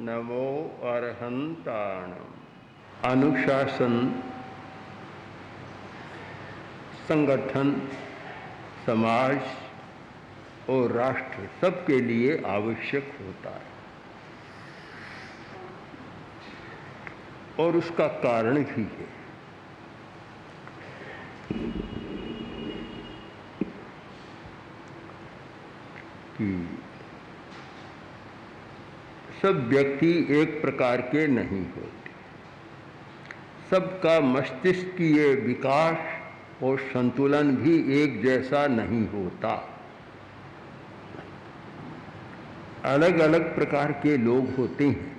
नमो अर्हंताणम अनुशासन, संगठन, समाज और राष्ट्र सबके लिए आवश्यक होता है। और उसका कारण भी है। कि सब व्यक्ति एक प्रकार के नहीं होते। सबका मस्तिष्क की ये विकास और संतुलन भी एक जैसा नहीं होता। अलग अलग प्रकार के लोग होते हैं।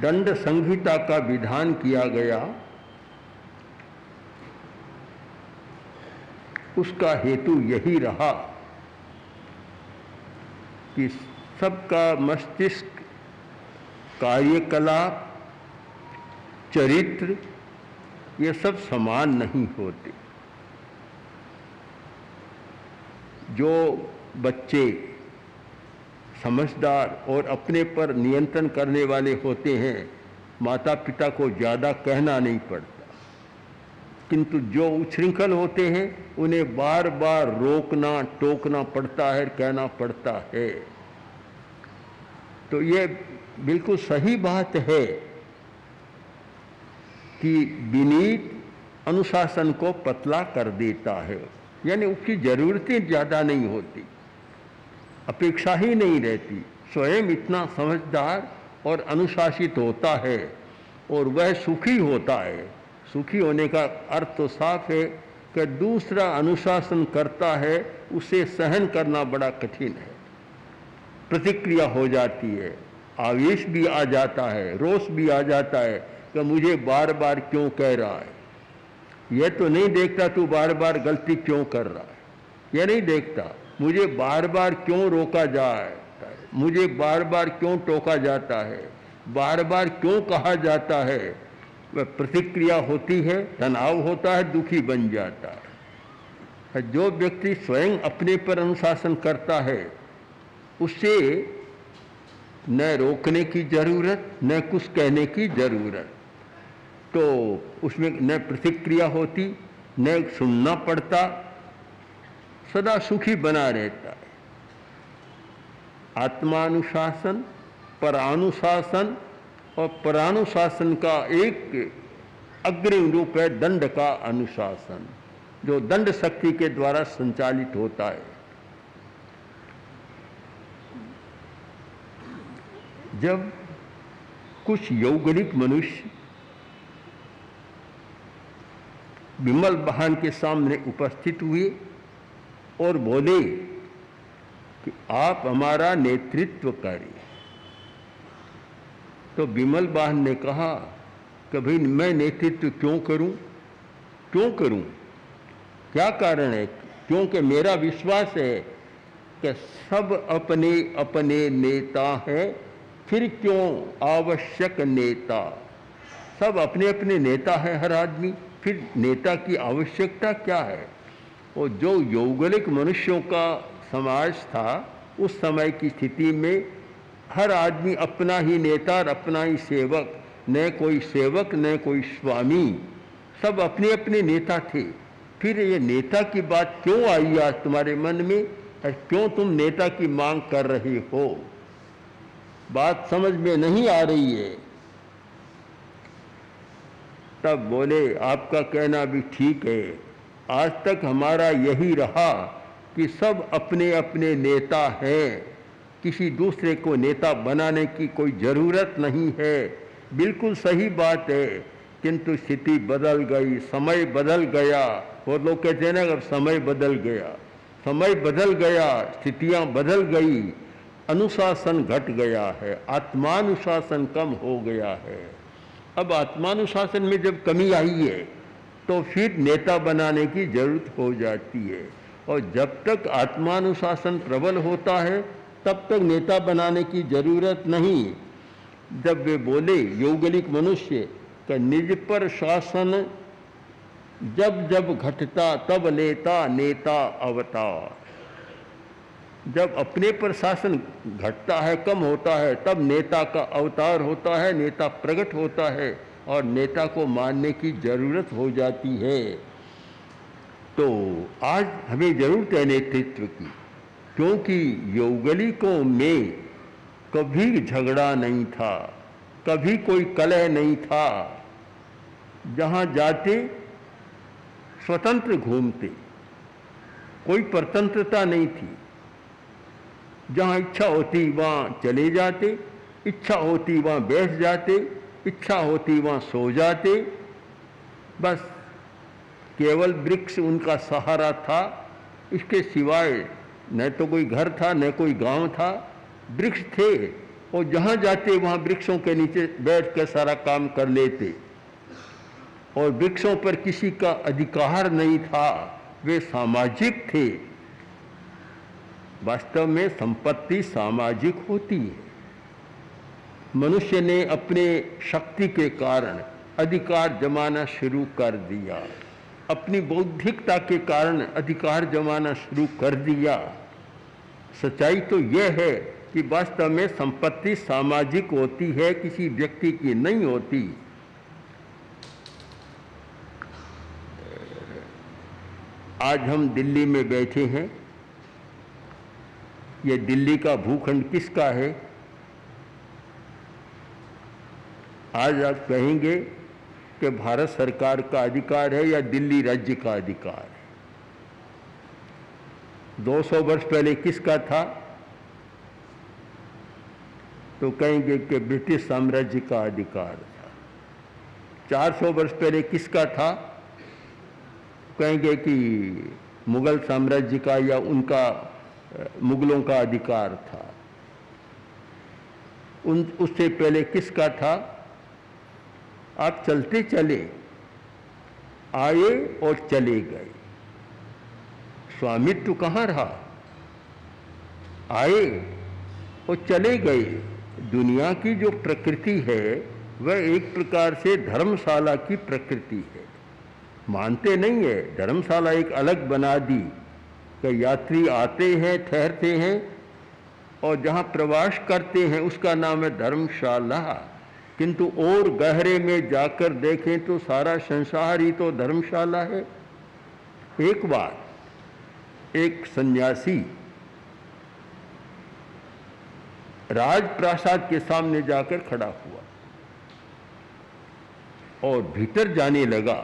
दंड संहिता का विधान किया गया, उसका हेतु यही रहा। कि सबका मस्तिष्क कार्यकलाप, चरित्र, ये सब समान नहीं होते। जो बच्चे समझदार और अपने पर नियंत्रण करने वाले होते हैं माता पिता को ज़्यादा कहना नहीं पड़ता। किंतु जो उच्छृंखल होते हैं, उन्हें बार बार रोकना, टोकना पड़ता है कहना पड़ता है। तो ये बिल्कुल सही बात है कि विनीत अनुशासन को पतला कर देता है। यानी उसकी ज़रूरतें ज़्यादा नहीं होती, अपेक्षा ही नहीं रहती। स्वयं इतना समझदार और अनुशासित होता है और वह सुखी होता है। सुखी होने का अर्थ तो साफ़ है कि दूसरा अनुशासन करता है, उसे सहन करना बड़ा कठिन है। प्रतिक्रिया हो जाती है, आवेश भी आ जाता है, रोष भी आ जाता है कि मुझे बार बार क्यों कह रहा है। यह तो नहीं देखता तू बार बार गलती क्यों कर रहा है। यह नहीं देखता, मुझे बार बार क्यों रोका जाता है, मुझे बार बार क्यों टोका जाता है बार बार क्यों कहा जाता है प्रतिक्रिया होती है, तनाव होता है, दुखी बन जाता है। जो व्यक्ति स्वयं अपने पर अनुशासन करता है, उसे न रोकने की ज़रूरत, न कुछ कहने की ज़रूरत। तो उसमें न प्रतिक्रिया होती, न सुनना पड़ता, सदा सुखी बना रहता है। आत्मानुशासन, परानुशासन और परानुशासन का एक अग्रिम रूप है दंड का अनुशासन, जो दंड शक्ति के द्वारा संचालित होता है। जब कुछ यौगनिक मनुष्य विमल बहान के सामने उपस्थित हुए और बोले कि आप हमारा नेतृत्व करें। तो विमल बहन ने कहा कि भाई मैं नेतृत्व क्यों करूँ? क्यों करूँ? क्या कारण है? क्योंकि मेरा विश्वास है कि सब अपने अपने नेता हैं, फिर क्यों आवश्यक नेता? सब अपने अपने नेता है हर आदमी, फिर नेता की आवश्यकता क्या है? और जो यौगलिक मनुष्यों का समाज था, उस समय की स्थिति में हर आदमी अपना ही नेता और अपना ही सेवक, न कोई सेवक, न कोई स्वामी। सब अपने अपने नेता थे। फिर ये नेता की बात क्यों आई आज तुम्हारे मन में? और क्यों तुम नेता की मांग कर रहे हो? बात समझ में नहीं आ रही है। तब बोले, आपका कहना भी ठीक है। आज तक हमारा यही रहा कि सब अपने अपने नेता हैं। किसी दूसरे को नेता बनाने की कोई ज़रूरत नहीं है। बिल्कुल सही बात है, किंतु स्थिति बदल गई, समय बदल गया। वो लोग कहते हैं ना समय बदल गया, समय बदल गया, स्थितियाँ बदल गई, अनुशासन घट गया है, आत्मानुशासन कम हो गया है। अब आत्मानुशासन में जब कमी आई है तो फिर नेता बनाने की ज़रूरत हो जाती है। और जब तक आत्मानुशासन प्रबल होता है तब तक नेता बनाने की ज़रूरत नहीं। जब वे बोले, यौगलिक मनुष्य का निज पर शासन? जब जब घटता, तब लेता नेता अवतार। जब अपने पर शासन घटता है, कम होता है, तब नेता का अवतार होता है, नेता प्रकट होता है और नेता को मानने की ज़रूरत हो जाती है। तो आज हमें ज़रूरत है नेतृत्व की क्योंकि यौगलिकों में कभी झगड़ा नहीं था, कभी कोई कलह नहीं था। जहाँ जाते, स्वतंत्र घूमते, कोई परतंत्रता नहीं थी। जहाँ इच्छा होती वहाँ चले जाते, इच्छा होती वहाँ बैठ जाते, इच्छा होती वहाँ सो जाते। बस केवल वृक्ष उनका सहारा था, इसके सिवाय न तो कोई घर था, न कोई गाँव था। वृक्ष थे और जहाँ जाते वहाँ वृक्षों के नीचे बैठ कर सारा काम कर लेते। और वृक्षों पर किसी का अधिकार नहीं था, वे सामाजिक थे। वास्तव में संपत्ति सामाजिक होती है। मनुष्य ने अपने शक्ति के कारण अधिकार जमाना शुरू कर दिया। अपनी बौद्धिकता के कारण अधिकार जमाना शुरू कर दिया। सच्चाई तो यह है कि वास्तव में संपत्ति सामाजिक होती है, किसी व्यक्ति की नहीं होती। आज हम दिल्ली में बैठे हैं। ये दिल्ली का भूखंड किसका है? आज आप कहेंगे कि भारत सरकार का अधिकार है या दिल्ली राज्य का अधिकार है? 200 वर्ष पहले किसका था? तो कहेंगे कि ब्रिटिश साम्राज्य का अधिकार था। 400 वर्ष पहले किसका था? कहेंगे कि मुगल साम्राज्य का या उनका, मुगलों का अधिकार था। उन, उससे पहले किसका था? आप चलते चले, आए और चले गए। स्वामित्व कहाँ रहा? आए और चले गए। दुनिया की जो प्रकृति है, वह एक प्रकार से धर्मशाला की प्रकृति है। मानते नहीं है, धर्मशाला एक अलग बना दी। कि यात्री आते हैं, ठहरते हैं और जहाँ प्रवास करते हैं, उसका नाम है धर्मशाला। किंतु और गहरे में जाकर देखें तो सारा संसार ही तो धर्मशाला है। एक बार, एक सन्यासी राजप्रासाद के सामने जाकर खड़ा हुआ और भीतर जाने लगा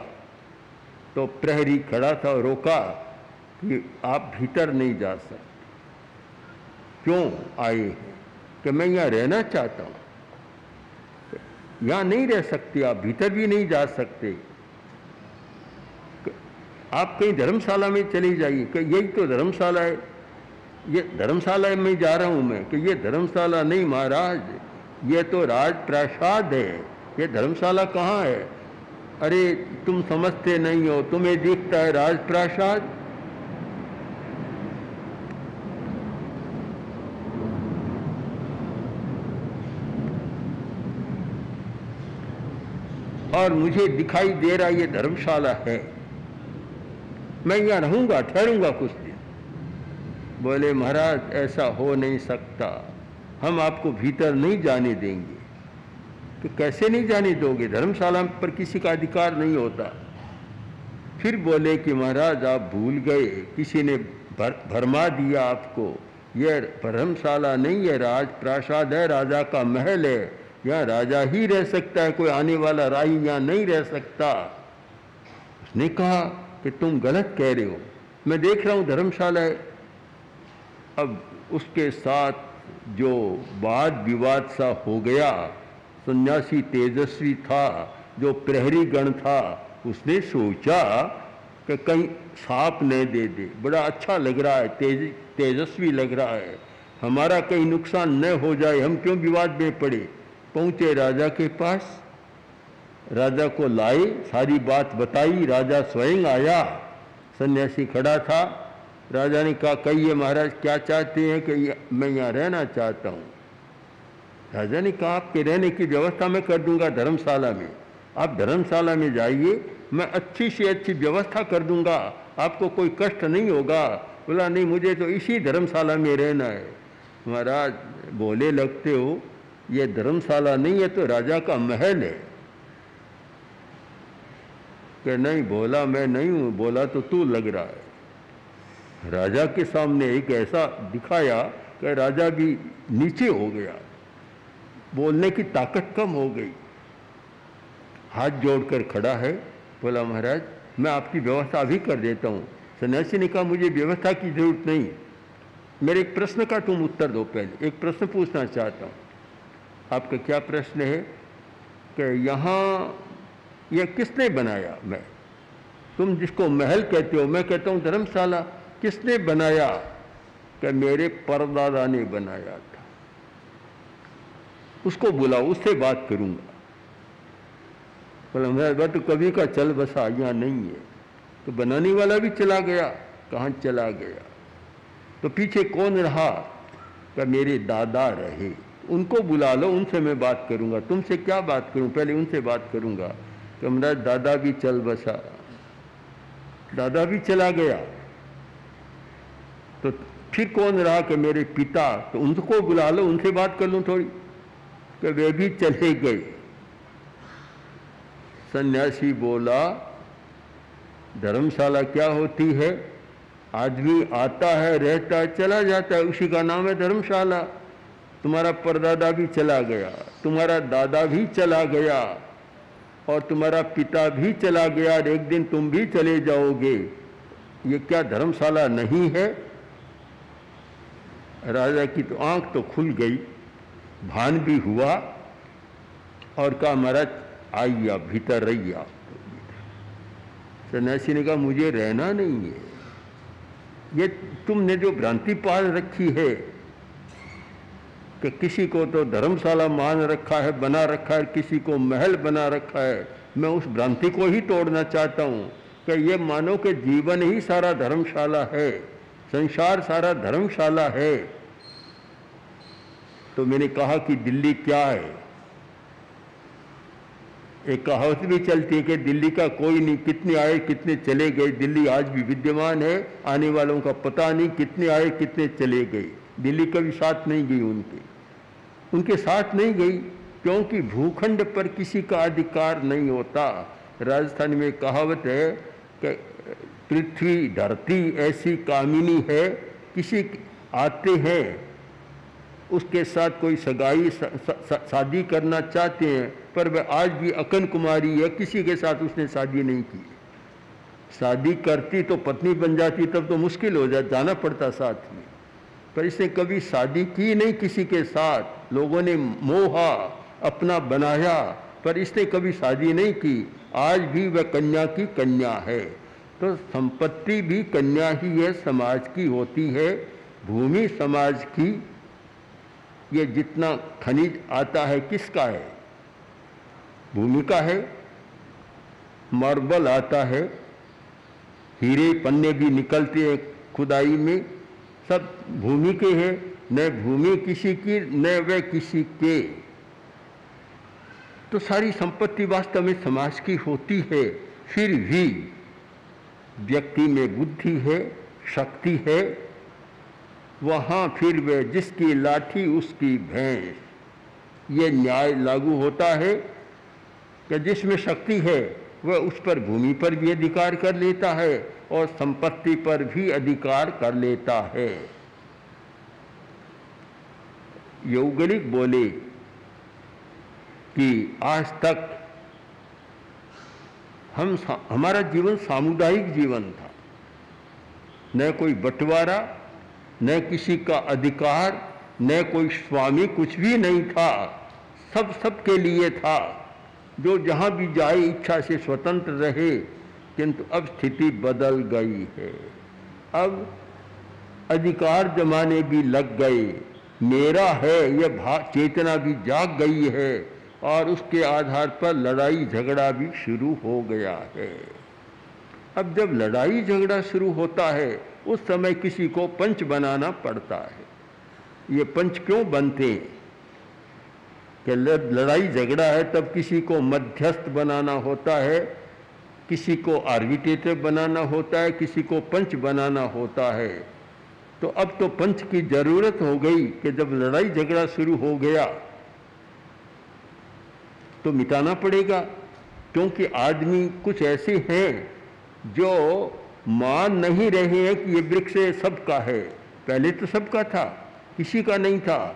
तो प्रहरी खड़ा था, रोका कि आप भीतर नहीं जा सकते। क्यों आए हैं? कि मैं यहाँ रहना चाहता हूँ। यहाँ नहीं रह सकते, आप भीतर भी नहीं जा सकते। आप कहीं धर्मशाला में चले जाइए, कि यही तो धर्मशाला है। ये धर्मशाला में जा रहा हूँ मैं, कि ये धर्मशाला नहीं महाराज, ये तो राजप्रासाद है। ये धर्मशाला कहाँ है? अरे तुम समझते नहीं हो, तुम्हें दिखता है राजप्रासाद। और मुझे दिखाई दे रहा ये धर्मशाला है। मैं यहाँ रहूँगा ठहरूँगा कुछ दिन। बोले महाराज ऐसा हो नहीं सकता। हम आपको भीतर नहीं जाने देंगे। तो कैसे नहीं जाने दोगे? धर्मशाला पर किसी का अधिकार नहीं होता। फिर बोले कि महाराज आप भूल गए। किसी ने भर, भरमा दिया आपको। यह धर्मशाला नहीं है। राज प्रासाद है राजा का महल है। यहाँ राजा ही रह सकता है? कोई आने वाला राही यहाँ नहीं रह सकता। उसने कहा कि तुम गलत कह रहे हो। मैं देख रहा हूँ धर्मशाला है। अब उसके साथ जो वाद विवाद सा हो गया, सन्यासी तेजस्वी था, जो प्रहरी गण था, उसने सोचा कि कहीं सांप न दे दे। बड़ा अच्छा लग रहा है, तेज, तेजस्वी लग रहा है। हमारा कहीं नुकसान न हो जाए, हम क्यों विवाद में पड़े? पहुँचे राजा के पास, राजा को लाए सारी बात बताई, राजा स्वयं आया, सन्यासी खड़ा था। राजा ने कहा, कहिए महाराज, क्या चाहते हैं कि मैं यहाँ रहना चाहता हूँ? राजा ने कहा, आपके रहने की व्यवस्था मैं कर दूँगा धर्मशाला में। आप धर्मशाला में जाइए, मैं अच्छी से अच्छी व्यवस्था कर दूँगा। आपको कोई कष्ट नहीं होगा। बोला, नहीं, मुझे तो इसी धर्मशाला में रहना है। महाराज, बोले लगते हो ये धर्मशाला नहीं है तो राजा का महल है। कि नहीं, बोला मैं नहीं हूँ, बोला तो तू लग रहा है। राजा के सामने एक ऐसा दिखाया कि राजा भी नीचे हो गया। बोलने की ताकत कम हो गई। हाथ जोड़कर खड़ा है, बोला, महाराज, मैं आपकी व्यवस्था अभी कर देता हूँ। सन्यासी ने कहा, मुझे व्यवस्था की ज़रूरत नहीं मेरे एक प्रश्न का तुम उत्तर दो पहले। एक प्रश्न पूछना चाहता हूँ। आपका क्या प्रश्न है कि यहाँ यह किसने बनाया मैं? तुम जिसको महल कहते हो, मैं कहता हूँ धर्मशाला, किसने बनाया? कि मेरे परदादा ने बनाया था। उसको बुलाओ, उससे बात करूँगा। बोला मेरा तो कभी का चल बसा, यहाँ नहीं है। तो बनाने वाला भी चला गया, कहाँ चला गया? तो पीछे कौन रहा? कि मेरे दादा रहे। उनको बुला लो, उनसे मैं बात करूँगा। तुमसे क्या बात करूँ? पहले उनसे बात करूँगा। कि मेरा दादा भी चल बसा। दादा भी चला गया। तो फिर कौन रहा कि मेरे पिता? तो उनको बुला लो, उनसे बात कर लूँ थोड़ी। कि वे भी चले गए। सन्यासी बोला, धर्मशाला क्या होती है? आदमी आता है, रहता है, चला जाता है। उसी का नाम है धर्मशाला। तुम्हारा परदादा भी चला गया, तुम्हारा दादा भी चला गया, और तुम्हारा पिता भी चला गया, और एक दिन तुम भी चले जाओगे। ये क्या धर्मशाला नहीं है? राजा की तो आँख तो खुल गई, भान भी हुआ, और कहा, महाराज आइया भीतर रहिया सन्यासी ने कहा, मुझे रहना नहीं है। ये तुमने जो भ्रांति पाल रखी है कि किसी को तो धर्मशाला मान रखा है, बना रखा है, किसी को महल बना रखा है। मैं उस भ्रांति को ही तोड़ना चाहता हूँ कि ये मानो कि जीवन ही सारा धर्मशाला है, संसार सारा धर्मशाला है। तो मैंने कहा कि दिल्ली क्या है? एक कहावत भी चलती है कि दिल्ली का कोई नहीं, कितने आए, कितने चले गए। दिल्ली आज भी विद्यमान है, आने वालों का पता नहीं कितने आए, कितने चले गए। दिल्ली कभी साथ नहीं गई उनके। उनके साथ नहीं गई क्योंकि भूखंड पर किसी का अधिकार नहीं होता। राजस्थान में कहावत है कि, पृथ्वी धरती ऐसी कामिनी है, किसी आते हैं, उसके साथ कोई सगाई शादी करना चाहते हैं, पर वह आज भी अकन कुमारी है, किसी के साथ उसने शादी नहीं की। शादी करती तो पत्नी बन जाती, तब तो मुश्किल हो जाता जाना पड़ता साथ में। पर इसने कभी शादी की नहीं किसी के साथ। लोगों ने मोहा अपना बनाया, पर इसने कभी शादी नहीं की। आज भी वह कन्या की कन्या है। तो संपत्ति भी कन्या ही है, समाज की होती है। भूमि समाज की, ये जितना खनिज आता है किसका है? भूमि का है, मार्बल आता है। हीरे पन्ने भी निकलते हैं खुदाई में। सब भूमि के हैं, न भूमि किसी की, न वे किसी के। तो सारी संपत्ति वास्तव में समाज की होती है, फिर भी व्यक्ति में बुद्धि है, शक्ति है, वहाँ फिर वे जिसकी लाठी उसकी भैंस। ये न्याय लागू होता है कि जिसमें शक्ति है, वह उस पर भूमि पर भी अधिकार कर लेता है। और संपत्ति पर भी अधिकार कर लेता है। यौगलिक बोले कि आज तक हम हमारा जीवन सामुदायिक जीवन था। न कोई बंटवारा, न किसी का अधिकार, न कोई स्वामी कुछ भी नहीं था। सब सबके लिए था। जो जहाँ भी जाए, इच्छा से स्वतंत्र रहे किंतु अब स्थिति बदल गई है। अब अधिकार जमाने भी लग गए। मेरा है, यह भाव चेतना भी जाग गई है और उसके आधार पर लड़ाई झगड़ा भी शुरू हो गया है। अब जब लड़ाई झगड़ा शुरू होता है, उस समय किसी को पंच बनाना पड़ता है। ये पंच क्यों बनते? हैं कि लड़ाई झगड़ा है, तब किसी को मध्यस्थ बनाना होता है। किसी को आर्बिटेटर बनाना होता है, किसी को पंच बनाना होता है। तो अब तो पंच की ज़रूरत हो गई कि जब लड़ाई झगड़ा शुरू हो गया तो मिटाना पड़ेगा, क्योंकि आदमी कुछ ऐसे हैं जो मान नहीं रहे हैं कि ये वृक्ष सबका है। पहले तो सबका था, किसी का नहीं था।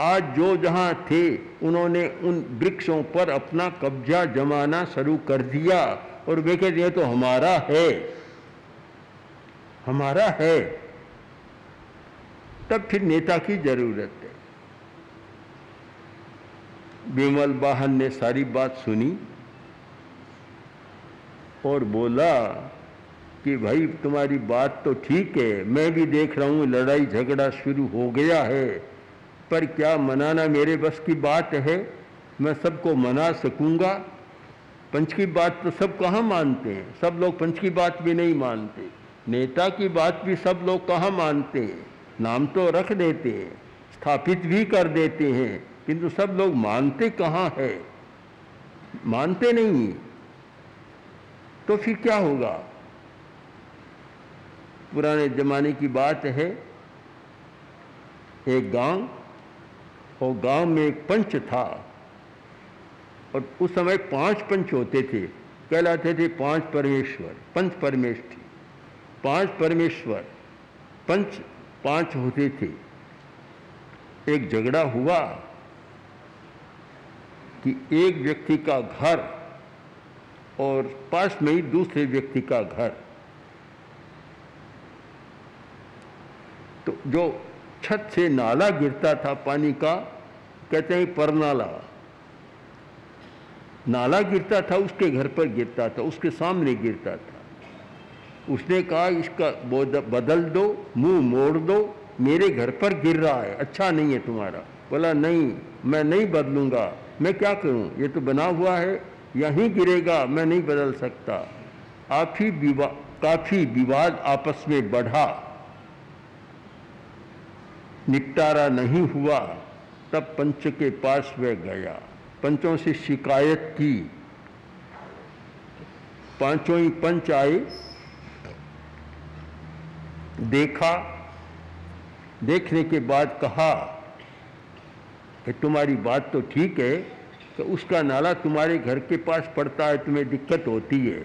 आज जो जहाँ थे, उन्होंने उन वृक्षों पर अपना कब्जा जमाना शुरू कर दिया। और वे कहते हैं तो हमारा है। हमारा है। तब फिर नेता की ज़रूरत है। विमल बाहन ने सारी बात सुनी और बोला कि भाई, तुम्हारी बात तो ठीक है, मैं भी देख रहा हूँ, लड़ाई झगड़ा शुरू हो गया है। पर क्या मनाना मेरे बस की बात है? मैं सबको मना सकूँगा। पंच की बात तो सब कहाँ मानते हैं। सब लोग पंच की बात भी नहीं मानते। नेता की बात भी सब लोग कहाँ मानते हैं। नाम तो रख देते हैं, स्थापित भी कर देते हैं, किंतु सब लोग मानते कहाँ है? मानते नहीं तो फिर क्या होगा? पुराने जमाने की बात है, एक गाँव, और गाँव में एक पंच था। और उस समय पाँच पंच होते थे। कहलाते थे पाँच परमेश्वर, पंच परमेश थी पाँच परमेश्वर, पंच, पाँच होते थे। एक झगड़ा हुआ कि एक व्यक्ति का घर और पास में ही दूसरे व्यक्ति का घर। तो जो छत से नाला गिरता था पानी का, कहते हैं परनाला। नाला गिरता था, उसके घर पर गिरता था, उसके सामने गिरता था। उसने कहा, इसका बदल दो, मुँह मोड़ दो, मेरे घर पर गिर रहा है अच्छा नहीं है तुम्हारा। बोला, नहीं, मैं नहीं बदलूँगा। मैं क्या करूँ? ये तो बना हुआ है, यहीं गिरेगा, मैं नहीं बदल सकता। काफ़ी विवाद काफ़ी विवाद आपस में बढ़ा। निपटारा नहीं हुआ, तब पंच के पास वह गया। पंचों से शिकायत की। पाँचों ही पंच आए। देखा। देखने के बाद कहा कि तुम्हारी बात तो ठीक है कि उसका नाला तुम्हारे घर के पास पड़ता है, तुम्हें दिक्कत होती है।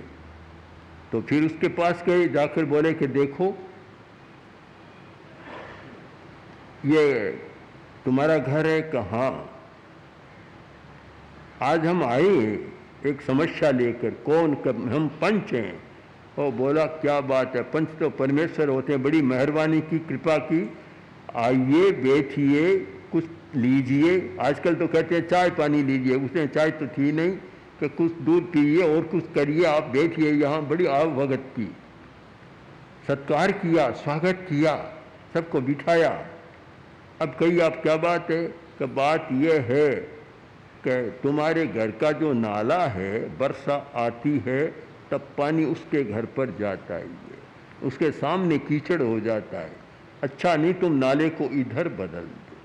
तो फिर उसके पास गए, जाकर बोले कि देखो, ये तुम्हारा घर है कहाँ? आज हम आए हैं, एक समस्या लेकर, कौन कब हम पंच हैं? और बोला, क्या बात है, पंच तो परमेश्वर होते हैं, बड़ी मेहरबानी की, कृपा की। आइए, बैठिए, कुछ लीजिए। आजकल तो कहते हैं, चाय पानी लीजिए। उसने चाय तो थी नहीं, कि कुछ दूध पीजिए और कुछ करिए। आप बैठिए यहाँ, बड़ी आव भगत की। सत्कार किया, स्वागत किया, सबको बिठाया। अब कही, आप क्या बात है? कि बात यह है कि तुम्हारे घर का जो नाला है वर्षा आती है, तब पानी उसके घर पर जाता ही है उसके सामने कीचड़ हो जाता है। अच्छा नहीं तुम नाले को इधर बदल दो।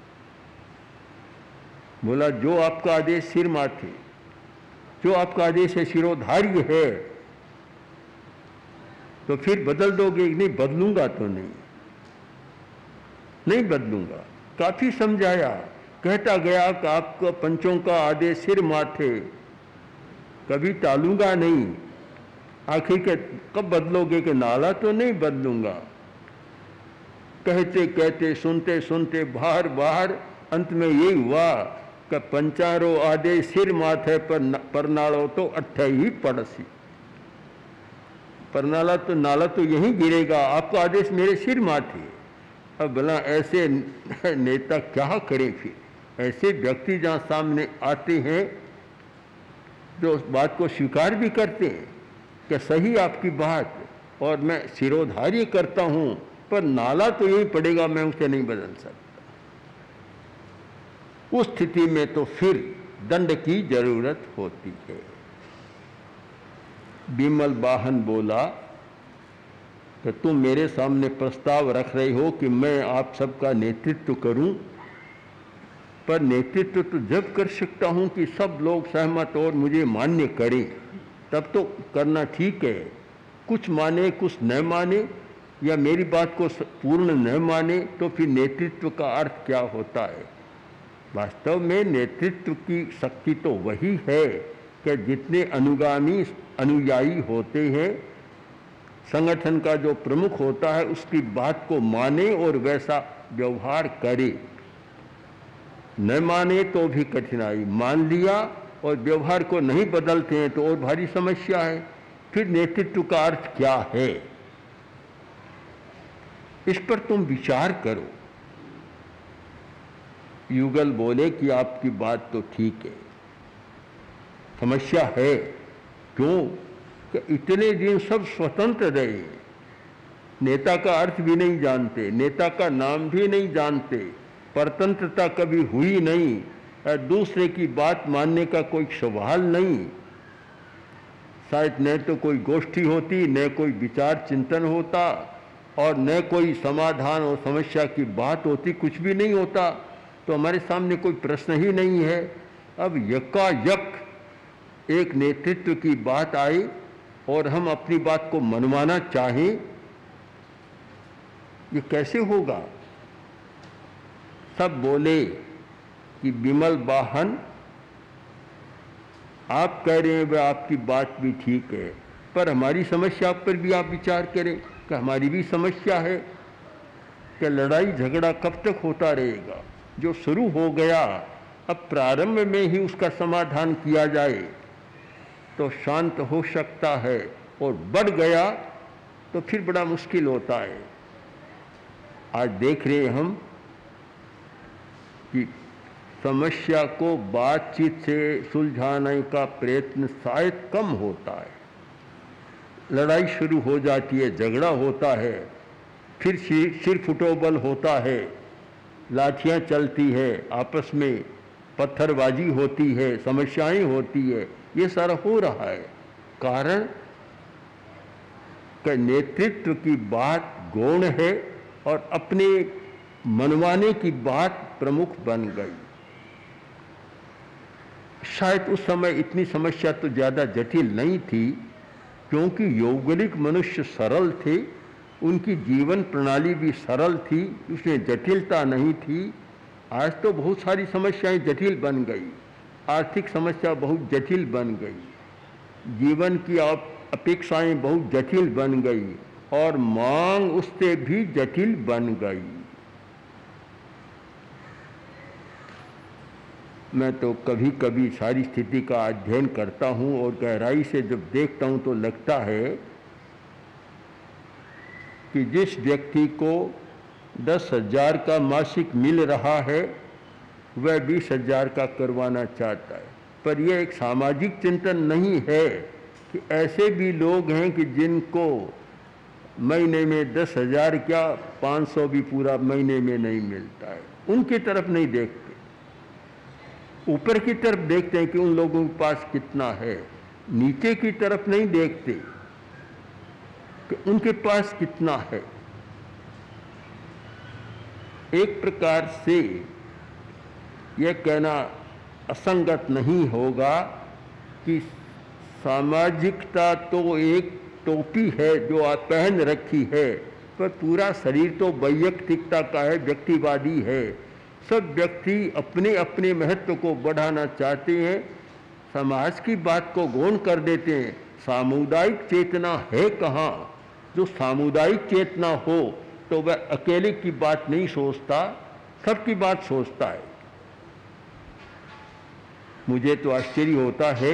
बोला, जो आपका आदेश सिर माथे जो आपका आदेश है शिरोधार्य है तो फिर बदल दोगे? नहीं, बदलूँगा तो नहीं। नहीं बदलूँगा। काफ़ी समझाया। कहता गया कि आपका पंचों का आदेश सिर माथे, कभी टालूँगा नहीं। आखिर के कब बदलोगे कि नाला तो नहीं बदलूँगा। कहते कहते, सुनते सुनते बाहर बाहर, अंत में यही हुआ कि पंचारो आदेश सिर माथे पर परनाड़ो तो अट्ठे ही पड़सी। परनाला तो नाला तो यहीं गिरेगा, आपका आदेश मेरे सिर माथे। अब भला ऐसे नेता क्या करें फिर? ऐसे व्यक्ति जहाँ सामने आते हैं, जो उस बात को स्वीकार भी करते हैं कि सही आपकी बात और मैं सिरोधार्य करता हूँ, पर नाला तो यही पड़ेगा, मैं उसे नहीं बदल सकता। उस स्थिति में तो फिर दंड की ज़रूरत होती है। बिमल बाहन बोला कि तुम मेरे सामने प्रस्ताव रख रहे हो कि मैं आप सबका नेतृत्व करूँ पर नेतृत्व तो जब कर सकता हूँ कि सब लोग सहमत और मुझे मान्य करें। तब तो करना ठीक है। कुछ माने, कुछ न माने, या मेरी बात को पूर्ण न माने तो फिर नेतृत्व का अर्थ क्या होता है? वास्तव में नेतृत्व की शक्ति तो वही है कि जितने अनुगामी अनुयायी होते हैं, संगठन का जो प्रमुख होता है, उसकी बात को माने और वैसा व्यवहार करे। न माने तो भी कठिनाई। मान लिया और व्यवहार को नहीं बदलते हैं तो और भारी समस्या है। फिर नेतृत्व का अर्थ क्या है? इस पर तुम विचार करो। युगल बोले कि आपकी बात तो ठीक है। समस्या है। क्यों? कि इतने दिन सब स्वतंत्र रहे। नेता का अर्थ भी नहीं जानते, नेता का नाम भी नहीं जानते। परतंत्रता कभी हुई नहीं और दूसरे की बात मानने का कोई सवाल नहीं। शायद न तो कोई गोष्ठी होती, न कोई विचार चिंतन होता, और न कोई समाधान और समस्या की बात होती, कुछ भी नहीं होता। तो हमारे सामने कोई प्रश्न ही नहीं है। अब यकायक एक नेतृत्व की बात आई, और हम अपनी बात को मनवाना चाहें, ये कैसे होगा? सब बोले कि विमल वाहन आप कह रहे हैं वह आपकी बात भी ठीक है, पर हमारी समस्या पर भी आप विचार करें कि हमारी भी समस्या है कि लड़ाई झगड़ा कब तक होता रहेगा। जो शुरू हो गया, अब प्रारंभ में ही उसका समाधान किया जाए तो शांत हो सकता है और बढ़ गया तो फिर बड़ा मुश्किल होता है। आज देख रहे हम कि समस्या को बातचीत से सुलझाने का प्रयत्न शायद कम होता है। लड़ाई शुरू हो जाती है, झगड़ा होता है, फिर सिर फुटोबल होता है, लाठियाँ चलती है, आपस में पत्थरबाजी होती है, समस्याएँ होती है, ये सारा हो रहा है। कारण? का नेतृत्व की बात गौण है और अपने मनवाने की बात प्रमुख बन गई। शायद उस समय इतनी समस्या तो ज़्यादा जटिल नहीं थी, क्योंकि यौगनिक मनुष्य सरल थे, उनकी जीवन प्रणाली भी सरल थी उसमें जटिलता नहीं थी। आज तो बहुत सारी समस्याएँ जटिल बन गई। आर्थिक समस्या बहुत जटिल बन गई। जीवन की अपेक्षाएँ बहुत जटिल बन गई और मांग उससे भी जटिल बन गई। मैं तो कभी कभी सारी स्थिति का अध्ययन करता हूँ और गहराई से जब देखता हूँ तो लगता है कि जिस व्यक्ति को दस हज़ार का मासिक मिल रहा है, वह बीस हज़ार का करवाना चाहता है। पर यह एक सामाजिक चिंतन नहीं है कि ऐसे भी लोग हैं कि जिनको महीने में दस हज़ार क्या पाँच सौ भी पूरा महीने में नहीं मिलता है। उनकी तरफ़ नहीं देखते। ऊपर की तरफ़ देखते हैं कि उन लोगों के पास कितना है। नीचे की तरफ़ नहीं देखते कि उनके पास कितना है। एक प्रकार से यह कहना असंगत नहीं होगा कि सामाजिकता तो एक टोपी है जो आप पहन रखी है, पर पूरा शरीर तो वैयक्तिकता का है, व्यक्तिवादी है। सब व्यक्ति अपने अपने महत्व को बढ़ाना चाहते हैं, समाज की बात को गौण कर देते हैं। सामुदायिक चेतना है कहाँ? जो सामुदायिक चेतना हो तो वह अकेले की बात नहीं सोचता, सबकी बात सोचता है। मुझे तो आश्चर्य होता है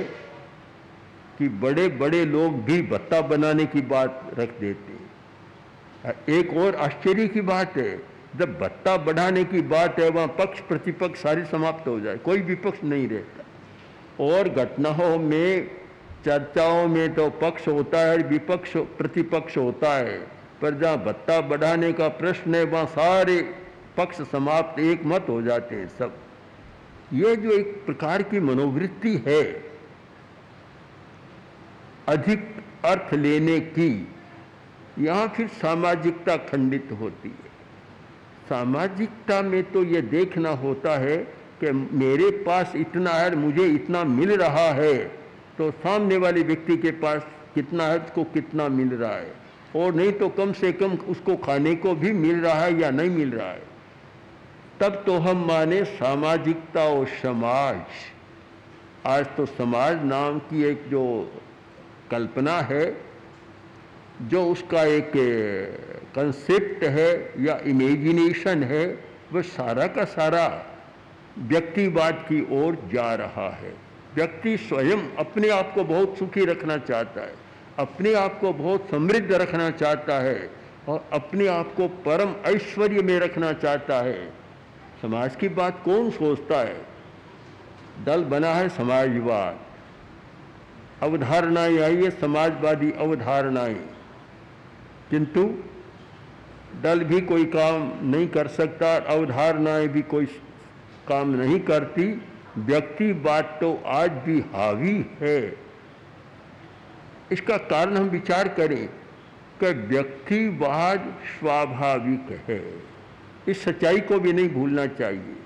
कि बड़े बड़े लोग भी भत्ता बनाने की बात रख देते हैं। एक और आश्चर्य की बात है जब भत्ता बढ़ाने की बात है, वहाँ पक्ष प्रतिपक्ष सारी समाप्त हो जाए, कोई विपक्ष नहीं रहता। और घटनाओं में, चर्चाओं में तो पक्ष होता है, विपक्ष प्रतिपक्ष होता है। पर जहाँ भत्ता बढ़ाने का प्रश्न है, वहाँ सारे पक्ष समाप्त, एक मत हो जाते हैं सब। ये जो एक प्रकार की मनोवृत्ति है, अधिक अर्थ लेने की, यहाँ फिर सामाजिकता खंडित होती है। सामाजिकता में तो ये देखना होता है कि मेरे पास इतना है मुझे इतना मिल रहा है। तो सामने वाले व्यक्ति के पास कितना है, उसको कितना मिल रहा है? और नहीं तो कम से कम उसको खाने को भी मिल रहा है या नहीं मिल रहा है? तब तो हम माने सामाजिकता और समाज। आज तो समाज नाम की एक जो कल्पना है जो उसका एक कंसेप्ट है या इमेजिनेशन है वह सारा का सारा व्यक्तिवाद की ओर जा रहा है। व्यक्ति स्वयं अपने आप को बहुत सुखी रखना चाहता है, अपने आप को बहुत समृद्ध रखना चाहता है और अपने आप को परम ऐश्वर्य में रखना चाहता है। समाज की बात कौन सोचता है? दल बना है समाजवाद। अवधारणाएँ आई है, समाजवादी अवधारणाएँ। किंतु दल भी कोई काम नहीं कर सकता, अवधारणाएँ भी कोई काम नहीं करती। व्यक्तिवाद तो आज भी हावी है। इसका कारण हम विचार करें कि व्यक्तिवाद स्वाभाविक है। इस सच्चाई को भी नहीं भूलना चाहिए।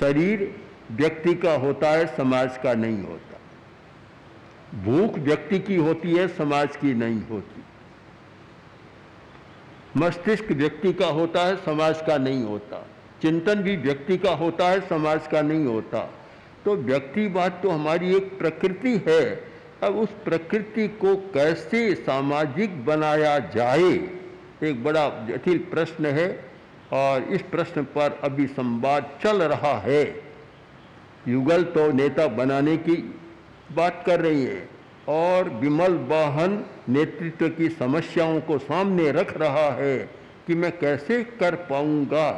शरीर व्यक्ति का होता है, समाज का नहीं होता। भूख व्यक्ति की होती है, समाज की नहीं होती। मस्तिष्क व्यक्ति का होता है, समाज का नहीं होता। चिंतन भी व्यक्ति का होता है, समाज का नहीं होता। तो व्यक्तिवाद तो हमारी एक प्रकृति है। अब उस प्रकृति को कैसे सामाजिक बनाया जाए, एक बड़ा जटिल प्रश्न है और इस प्रश्न पर अभी संवाद चल रहा है। युगल तो नेता बनाने की बात कर रही है और विमल वाहन नेतृत्व की समस्याओं को सामने रख रहा है कि मैं कैसे कर पाऊँगा?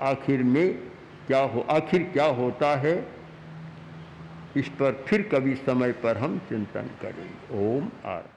आखिर में क्या हो आखिर क्या होता है? इस पर फिर कभी समय पर हम चिंतन करेंगे। ओम आर